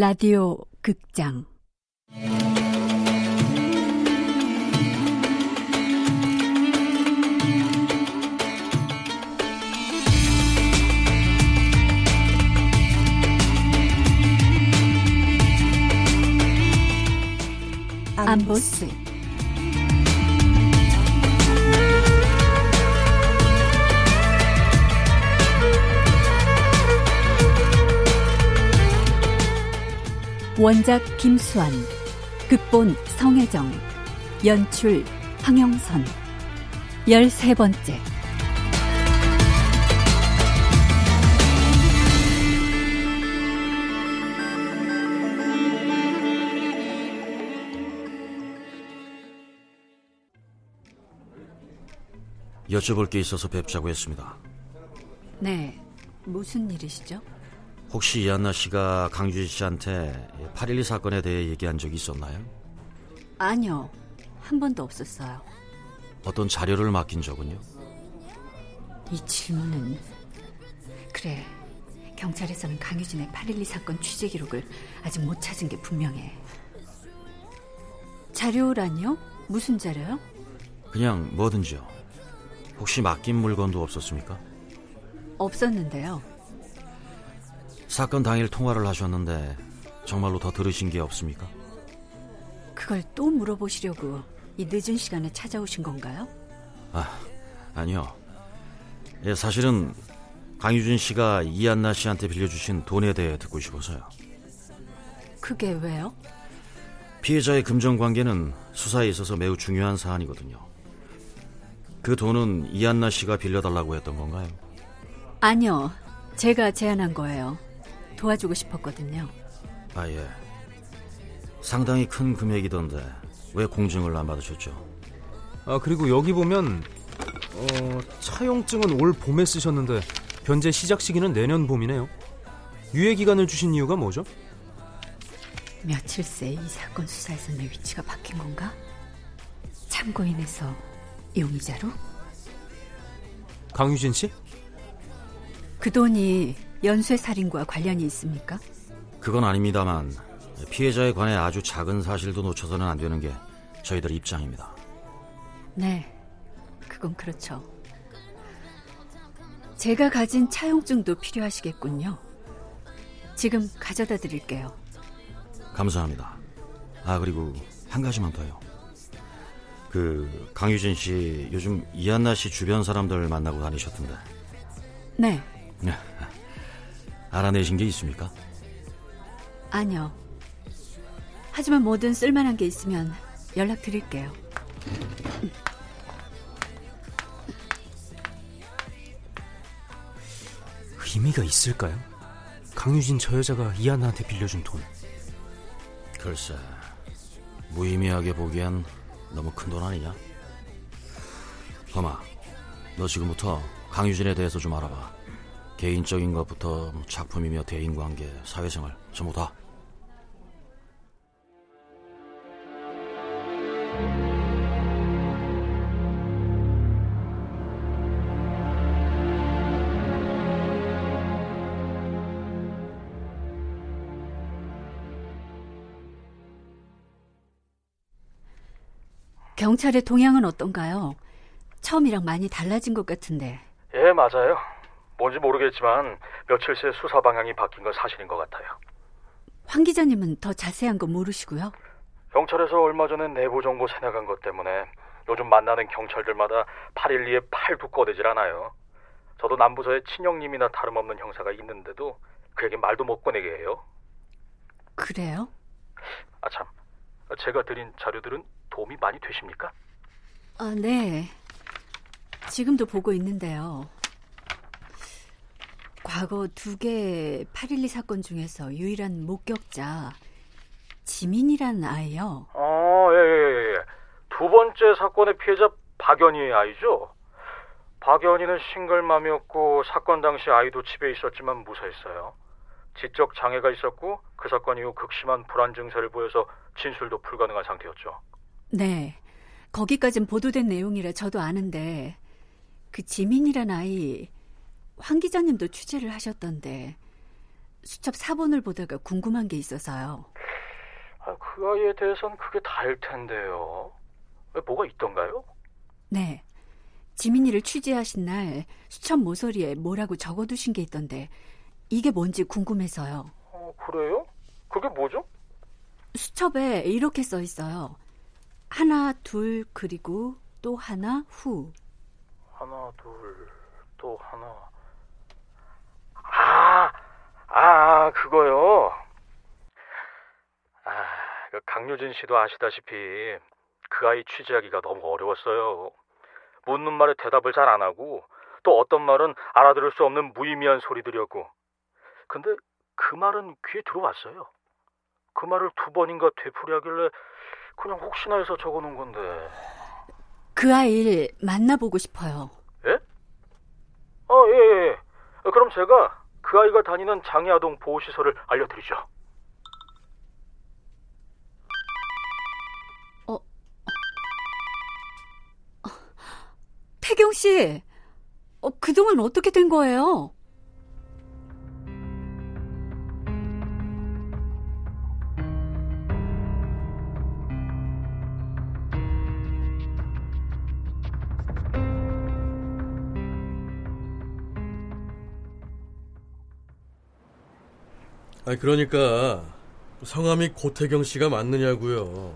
라디오 극장. 안보스 원작 김수환 극본 성혜정 연출 황영선 열세 번째 여쭤볼 게 있어서 뵙자고 했습니다. 네, 무슨 일이시죠? 혹시 이한나 씨가 강주희 씨한테 8.12 사건에 대해 얘기한 적이 있었나요? 아니요, 한 번도 없었어요. 어떤 자료를 맡긴 적은요? 이 질문은 그래 경찰에서는 강유진의 8.12 사건 취재 기록을 아직 못 찾은 게 분명해. 자료라니요? 무슨 자료요? 그냥 뭐든지요. 혹시 맡긴 물건도 없었습니까? 없었는데요. 사건 당일 통화를 하셨는데 정말로 더 들으신 게 없습니까? 그걸 또 물어보시려고 이 늦은 시간에 찾아오신 건가요? 아, 아니요. 예, 사실은 강유진 씨가 이한나 씨한테 빌려주신 돈에 대해 듣고 싶어서요. 그게 왜요? 피해자의 금전 관계는 수사에 있어서 매우 중요한 사안이거든요. 그 돈은 이한나 씨가 빌려달라고 했던 건가요? 아니요. 제가 제안한 거예요. 도와주고 싶었거든요. 아, 예. 상당히 큰 금액이던데 왜 공증을 안 받으셨죠? 아, 그리고 여기 보면 어, 차용증은 올 봄에 쓰셨는데 변제 시작 시기는 내년 봄이네요. 유예 기간을 주신 이유가 뭐죠? 며칠 새 이 사건 수사에서 내 위치가 바뀐 건가? 참고인에서 용의자로? 강유진 씨? 그 돈이 연쇄 살인과 관련이 있습니까? 그건 아닙니다만 피해자에 관해 아주 작은 사실도 놓쳐서는 안 되는 게 저희들 입장입니다. 네, 그건 그렇죠. 제가 가진 차용증도 필요하시겠군요. 지금 가져다 드릴게요. 감사합니다. 아 그리고 한 가지만 더요. 그 강유진 씨 요즘 이한나 씨 주변 사람들 만나고 다니셨던데. 네. 알아내신 게 있습니까? 아니요. 하지만 뭐든 쓸만한 게 있으면 연락 드릴게요. 의미가 있을까요? 강유진 저 여자가 이하나한테 빌려준 돈. 글쎄, 무의미하게 보기엔 너무 큰 돈 아니냐? 범아, 너 지금부터 강유진에 대해서 좀 알아봐. 개인적인 것부터 작품이며 대인관계, 사회생활 전부 다. 경찰의 동향은 어떤가요? 처음이랑 많이 달라진 것 같은데. 예, 맞아요. 뭔지 모르겠지만 며칠 새 수사 방향이 바뀐 건 사실인 것 같아요. 황 기자님은 더 자세한 건 모르시고요. 경찰에서 얼마 전에 내부 정보 새나간 것 때문에 요즘 만나는 경찰들마다 812에 팔도 꺼내질 않아요. 저도 남부서에 친형님이나 다름없는 형사가 있는데도 그에게 말도 못 꺼내게 해요. 그래요? 아 참, 제가 드린 자료들은 도움이 많이 되십니까? 아, 네. 지금도 보고 있는데요. 과거 두 개의 8.12 사건 중에서 유일한 목격자 지민이라는 아이요. 어, 예, 예, 예. 두 번째 사건의 피해자 박연희의 아이죠. 박연희는 싱글맘이었고 사건 당시 아이도 집에 있었지만 무사했어요. 지적 장애가 있었고 그 사건 이후 극심한 불안 증세를 보여서 진술도 불가능한 상태였죠. 네. 거기까진 보도된 내용이라 저도 아는데 그 지민이란 아이 황 기자님도 취재를 하셨던데 수첩 사본을 보다가 궁금한 게 있어서요. 아, 그 아이에 대해선 그게 다일 텐데요. 뭐가 있던가요? 네. 지민이를 취재하신 날 수첩 모서리에 뭐라고 적어두신 게 있던데 이게 뭔지 궁금해서요. 어, 그래요? 그게 뭐죠? 수첩에 이렇게 써 있어요. 하나, 둘, 그리고 또 하나, 후. 하나, 둘, 또 하나. 아, 아, 그거요. 아, 그 강유진 씨도 아시다시피 그 아이 취재하기가 너무 어려웠어요. 묻는 말에 대답을 잘 안 하고 또 어떤 말은 알아들을 수 없는 무의미한 소리들이었고. 근데 그 말은 귀에 들어왔어요. 그 말을 두 번인가 되풀이하길래 그냥 혹시나 해서 적어놓은 건데. 그 아이를 만나보고 싶어요. 예? 어, 예, 예. 예. 그럼 제가 그 아이가 다니는 장애아동 보호시설을 알려드리죠. 어, 태경 씨, 어, 그동안 어떻게 된 거예요? 아 그러니까 성함이 고태경 씨가 맞느냐고요.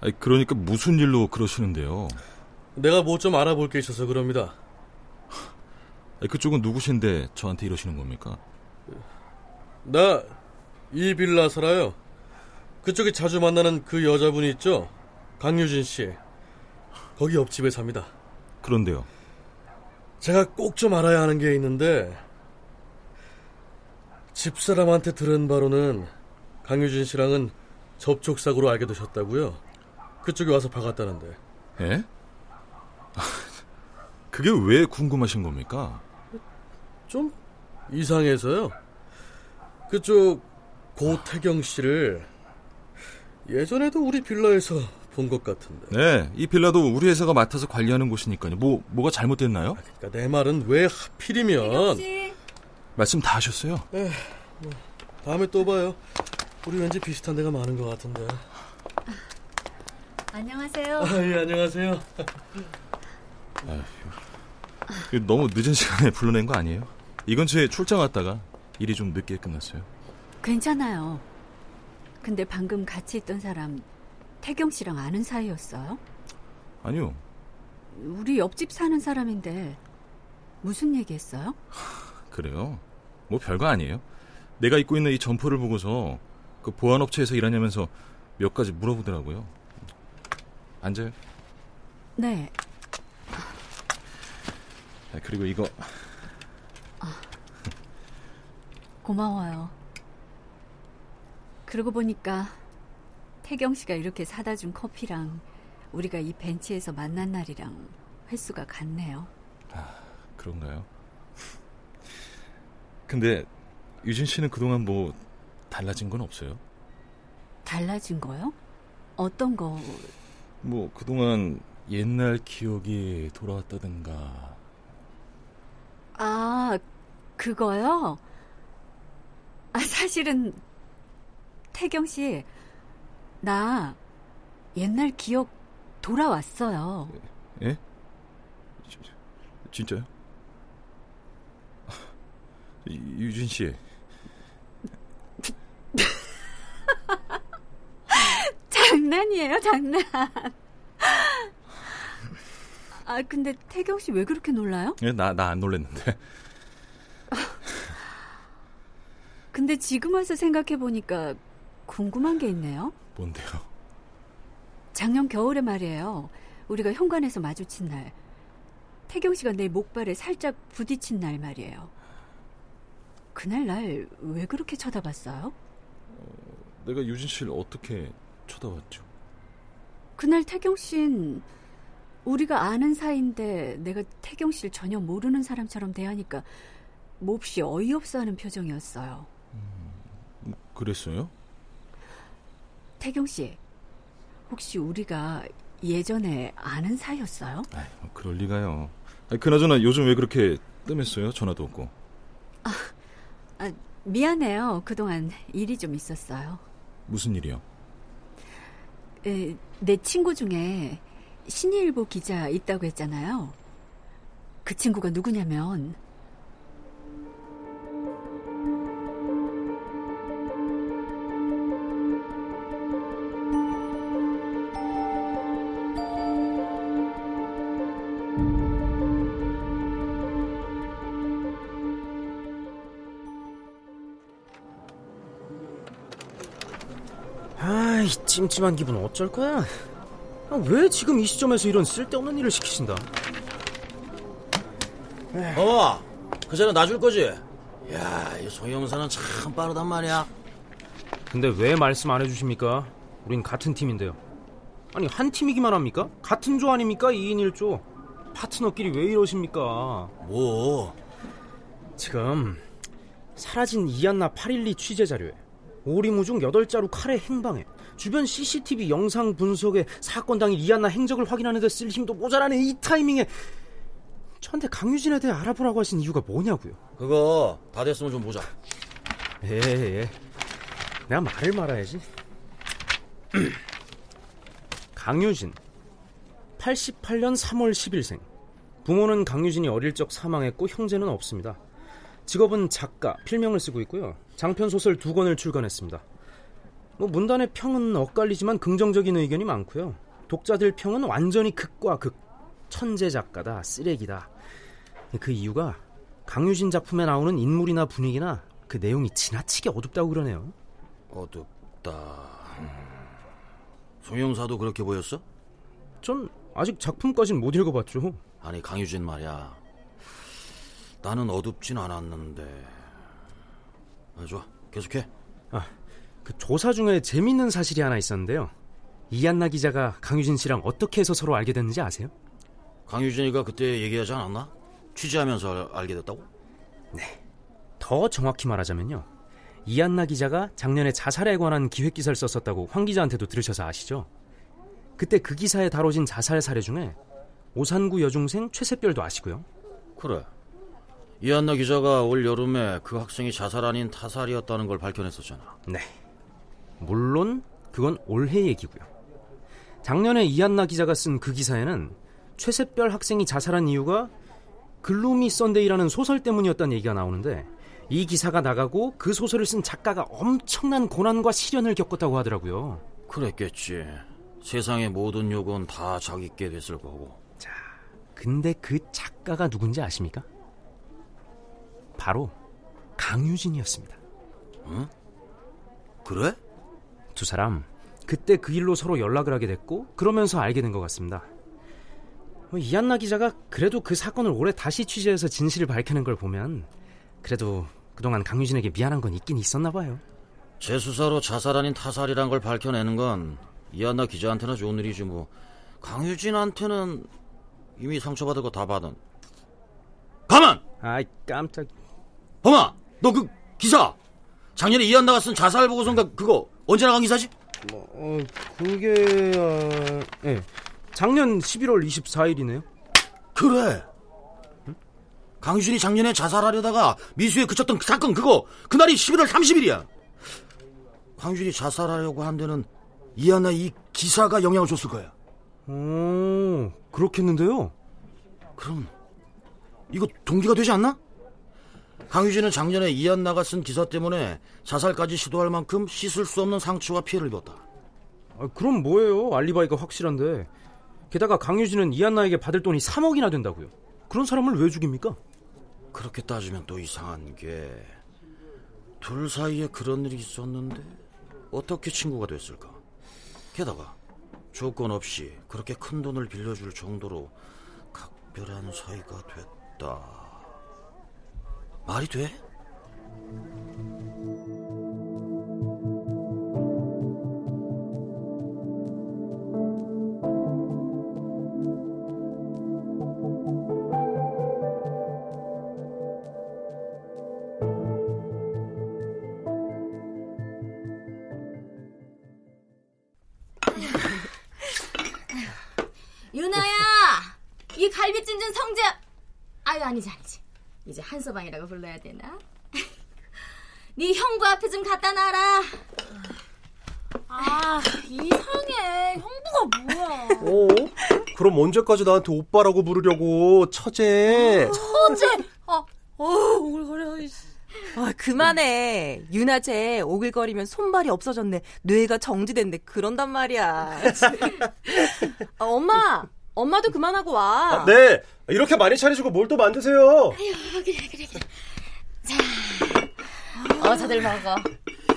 아니 그러니까 무슨 일로 그러시는데요? 내가 뭐 좀 알아볼 게 있어서 그럽니다. 아니, 그쪽은 누구신데 저한테 이러시는 겁니까? 나 이 빌라 살아요. 그쪽에 자주 만나는 그 여자분이 있죠? 강유진 씨. 거기 옆집에 삽니다. 그런데요. 제가 꼭 좀 알아야 하는 게 있는데 집사람한테 들은 바로는 강유진 씨랑은 접촉 사고로 알게 되셨다고요. 그쪽에 와서 박았다는데. 예? 그게 왜 궁금하신 겁니까? 좀 이상해서요. 그쪽 고태경 씨를 예전에도 우리 빌라에서 본 것 같은데. 네, 이 빌라도 우리 회사가 맡아서 관리하는 곳이니까요. 뭐 뭐가 잘못됐나요? 그러니까 내 말은 왜 하필이면 말씀 다 하셨어요? 다음에 또 봐요. 우리 왠지 비슷한 데가 많은 것 같은데. 안녕하세요. 아, 예, 안녕하세요. 이거 너무 늦은 시간에 불러낸 거 아니에요? 이 근처에 출장 왔다가 일이 좀 늦게 끝났어요. 괜찮아요. 근데 방금 같이 있던 사람 태경 씨랑 아는 사이였어요? 아니요. 우리 옆집 사는 사람인데 무슨 얘기했어요? 그래요? 뭐 별거 아니에요. 내가 입고 있는 이 점퍼를 보고서 그 보안업체에서 일하냐면서 몇 가지 물어보더라고요. 앉아요. 네, 아, 그리고 이거 고마워요. 그러고 보니까 태경 씨가 이렇게 사다 준 커피랑 우리가 이 벤치에서 만난 날이랑 횟수가 같네요. 그런가요? 근데 유진 씨는 그동안 뭐 달라진 건 없어요? 달라진 거요? 어떤 거? 뭐 그동안 옛날 기억이 돌아왔다든가 아, 그거요? 아, 사실은 태경 씨, 나 옛날 기억 돌아왔어요. 예? 지- 진짜요? 유- 유진 씨 장난이에요, 장난. 아, 근데 태경 씨 왜 그렇게 놀라요? 예, 나 나 안 놀랬는데 근데 지금 와서 생각해 보니까 궁금한 게 있네요. 뭔데요? 작년 겨울에 말이에요. 우리가 현관에서 마주친 날. 태경 씨가 내 목발에 살짝 부딪힌 날 말이에요. 그날 날 왜 그렇게 쳐다봤어요? 내가 유진 씨를 어떻게 쳐다봤죠? 그날 태경 씨는 우리가 아는 사이인데 내가 태경 씨를 전혀 모르는 사람처럼 대하니까 몹시 어이없어 하는 표정이었어요. 뭐, 그랬어요? 태경 씨, 혹시 우리가 예전에 아는 사이였어요? 아이, 뭐 그럴 리가요. 아니, 그나저나 요즘 왜 그렇게 뜸했어요? 전화도 없고. 미안해요. 그동안 일이 좀 있었어요. 무슨 일이요? 에, 내 친구 중에 신일보 기자 있다고 했잖아요. 그 친구가 누구냐면 아이 찜찜한 기분 어쩔 거야? 아, 왜 지금 이 시점에서 이런 쓸데없는 일을 시키신다? 어머, 그 전에 놔줄 거지? 야, 이 소형사는 참 빠르단 말이야. 근데 왜 말씀 안 해주십니까? 우린 같은 팀인데요. 아니 한 팀이기만 합니까? 같은 조 아닙니까? 2인 1조. 파트너끼리 왜 이러십니까? 뭐? 지금 사라진 이안나 812 취재 자료에 오리무중 8자루 칼의 행방에 주변 CCTV 영상 분석에 사건 당일 이안나 행적을 확인하는 데 쓸 힘도 모자라네 이 타이밍에 저한테 강유진에 대해 알아보라고 하신 이유가 뭐냐고요? 그거 다 됐으면 좀 보자. 예, 예. 내가 말을 말아야지. 강유진. 88년 3월 10일생. 부모는 강유진이 어릴 적 사망했고 형제는 없습니다. 직업은 작가, 필명을 쓰고 있고요. 장편 소설 두 권을 출간했습니다. 뭐 문단의 평은 엇갈리지만 긍정적인 의견이 많고요. 독자들 평은 완전히 극과 극. 천재 작가다, 쓰레기다. 그 이유가 강유진 작품에 나오는 인물이나 분위기나 그 내용이 지나치게 어둡다고 그러네요. 어둡다. 음. 송영사도 그렇게 보였어? 전 아직 작품까진 못 읽어봤죠. 아니 강유진 말이야. 나는 어둡진 않았는데. 아, 좋아, 계속해. 아, 그 조사 중에 재밌는 사실이 하나 있었는데요. 이한나 기자가 강유진 씨랑 어떻게 해서 서로 알게 됐는지 아세요? 강유진이가 그때 얘기하지 않았나? 취재하면서 알게 됐다고? 네. 더 정확히 말하자면요. 이한나 기자가 작년에 자살에 관한 기획 기사를 썼었다고 황 기자한테도 들으셔서 아시죠? 그때 그 기사에 다뤄진 자살 사례 중에 오산구 여중생 최세별도 아시고요. 그래. 이한나 기자가 올 여름에 그 학생이 자살 아닌 타살이었다는 걸 밝혀냈었잖아. 네. 물론 그건 올해 얘기고요. 작년에 이한나 기자가 쓴 그 기사에는 최세별 학생이 자살한 이유가 Gloomy Sunday라는 소설 때문이었다는 얘기가 나오는데 이 기사가 나가고 그 소설을 쓴 작가가 엄청난 고난과 시련을 겪었다고 하더라고요. 그랬겠지. 세상의 모든 욕은 다 자기께 됐을 거고. 자, 근데 그 작가가 누군지 아십니까? 바로 강유진이었습니다. 응? 그래? 두 사람 그때 그 일로 서로 연락을 하게 됐고 그러면서 알게 된 것 같습니다. 뭐 이한나 기자가 그래도 그 사건을 올해 다시 취재해서 진실을 밝히는 걸 보면 그래도 그동안 강유진에게 미안한 건 있긴 있었나 봐요. 재 수사로 자살 아닌 타살이란 걸 밝혀내는 건 이한나 기자한테나 좋은 일이지 뭐. 강유진한테는 이미 상처받은 거다 받은. 가만! 아이 깜짝. 범아, 너 그 기사 작년에 이한나가 쓴 자살 보고서인가 그거 언제 나간 기사지? 뭐, 어, 그게 어, 예. 작년 11월 24일이네요. 그래. 강유진이 작년에 자살하려다가 미수에 그쳤던 그 사건 그거 그날이 11월 30일이야. 강유진이 자살하려고 한 데는 이하나 이 기사가 영향을 줬을 거야. 오, 그렇겠는데요? 그럼 이거 동기가 되지 않나? 강유진은 작년에 이한나가 쓴 기사 때문에 자살까지 시도할 만큼 씻을 수 없는 상처와 피해를 입었다. 아, 그럼 뭐예요? 알리바이가 확실한데. 게다가 강유진은 이한나에게 받을 돈이 3억이나 된다고요. 그런 사람을 왜 죽입니까? 그렇게 따지면 또 이상한 게 둘 사이에 그런 일이 있었는데 어떻게 친구가 됐을까? 게다가 조건 없이 그렇게 큰 돈을 빌려줄 정도로 각별한 사이가 됐다. 말이 돼? 유나야, 이 갈비찜 성재. 아유 아니지 아니지. 이제 한서방이라고 불러야 되나? 네 형부 앞에 좀 갖다 놔라. 아, 이상해. 형부가 뭐야. 어? 그럼 언제까지 나한테 오빠라고 부르려고, 처제. 처제? 아, 어, 오글거려. 아, 그만해. 유나쟤 오글거리면 손발이 없어졌네. 뇌가 정지됐네. 그런단 말이야. 아, 엄마, 엄마도 그만하고 와. 아, 네. 이렇게 많이 차리시고 뭘 또 만드세요. 아유, 그래, 그래, 그래. 자, 어서들 먹어.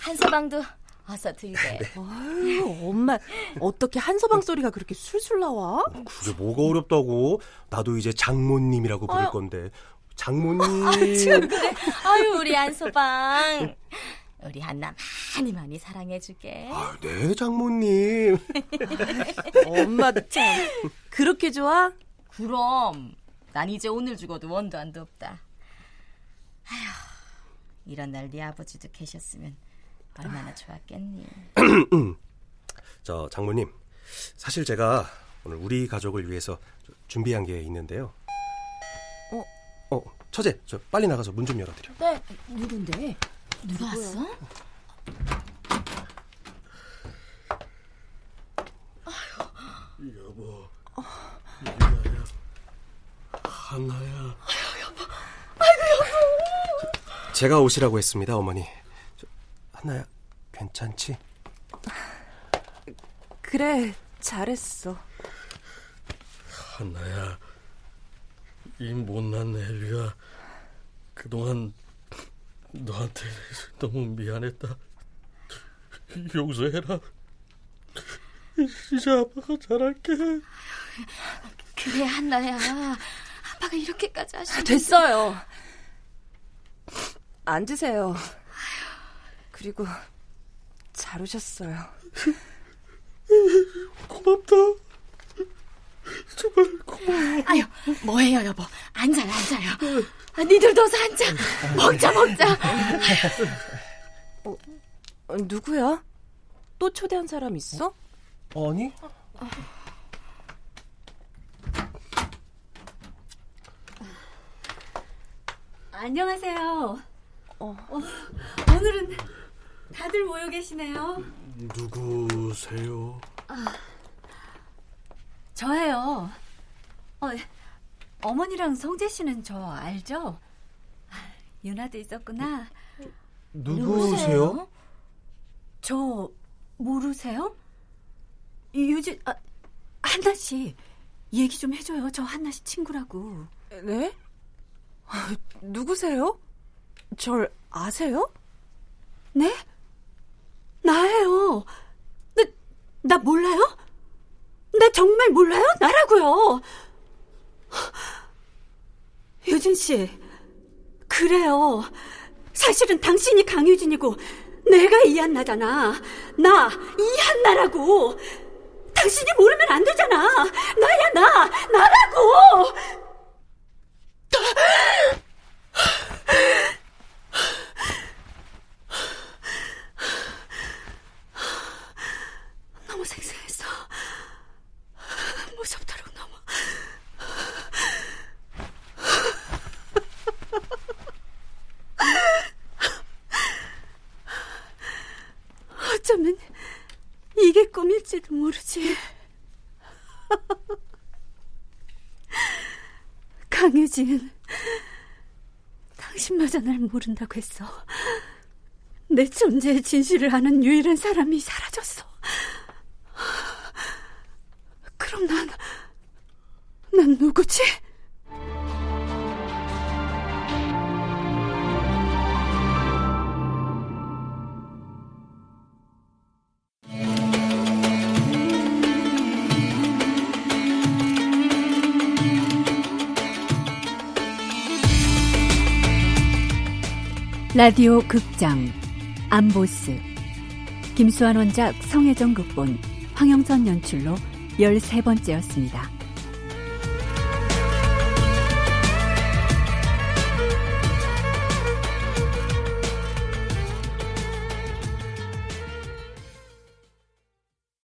한 서방도 어서 들게. 아유, 엄마, 어떻게 한 서방 소리가 그렇게 술술 나와? 그게 뭐가 어렵다고? 나도 이제 장모님이라고 부를 아유. 건데. 장모님. 아, 참 그래. 아유, 우리 한 서방. 우리 한나 많이 많이 사랑해줄게. 아, 네, 장모님. 엄마도 참. 그렇게 좋아? 그럼 난 이제 오늘 죽어도 원도 안도 없다. 아휴, 이런 날 네 아버지도 계셨으면 얼마나 좋았겠니. 저, 장모님. 사실 제가 오늘 우리 가족을 위해서 준비한 게 있는데요. 어? 어, 처제, 저 빨리 나가서 문 좀 열어드려. 네, 누군데? 누가 왔어? 여보, 이나야, 하나야. 제가 오시라고 했습니다, 어머니. 저, 하나야, 괜찮지? 그래, 잘했어. 하나야, 이 못난 애비가 그동안 너한테 너무 미안했다. 용서해라. 이제 아빠가 잘할게. 그래 한나야. 아빠가 이렇게까지 하시면 됐어요. 앉으세요. 그리고 잘 오셨어요. 고맙다. 정말 고마워. 아유 뭐해요 여보. 앉아요 앉아요. 아, 니들도 어서 앉아. 먹자 먹자. 어, 누구야? 또 초대한 사람 있어? 아니? 안녕하세요. 어. 어, 오늘은 다들 모여 계시네요. 누구세요? 저예요. 어, 어머니랑 성재 씨는 저 알죠? 아, 유나도 있었구나. 누구세요? 저 모르세요? 유진 아, 한나 씨 얘기 좀 해줘요. 저 한나 씨 친구라고. 네? 누구세요? 절 아세요? 네? 나예요. 나, 나 몰라요? 나 정말 몰라요? 나라고요. 유진 씨, 그래요. 사실은 당신이 강유진이고 내가 이한나잖아. 나 이한나라고. 당신이 모르면 안 되잖아. 나야 나, 나라고. 너무 생생했어. 무섭도록 너무. 어쩌면 이게 꿈일지도 모르지. 강유진, 당신마저 날 모른다고 했어. 내 존재의 진실을 아는 유일한 사람이 사라졌어. 그럼 난, 난 누구지? 라디오 극장 암보스 김수환 원작 성혜정 극본 황영선 연출로 13번째였습니다.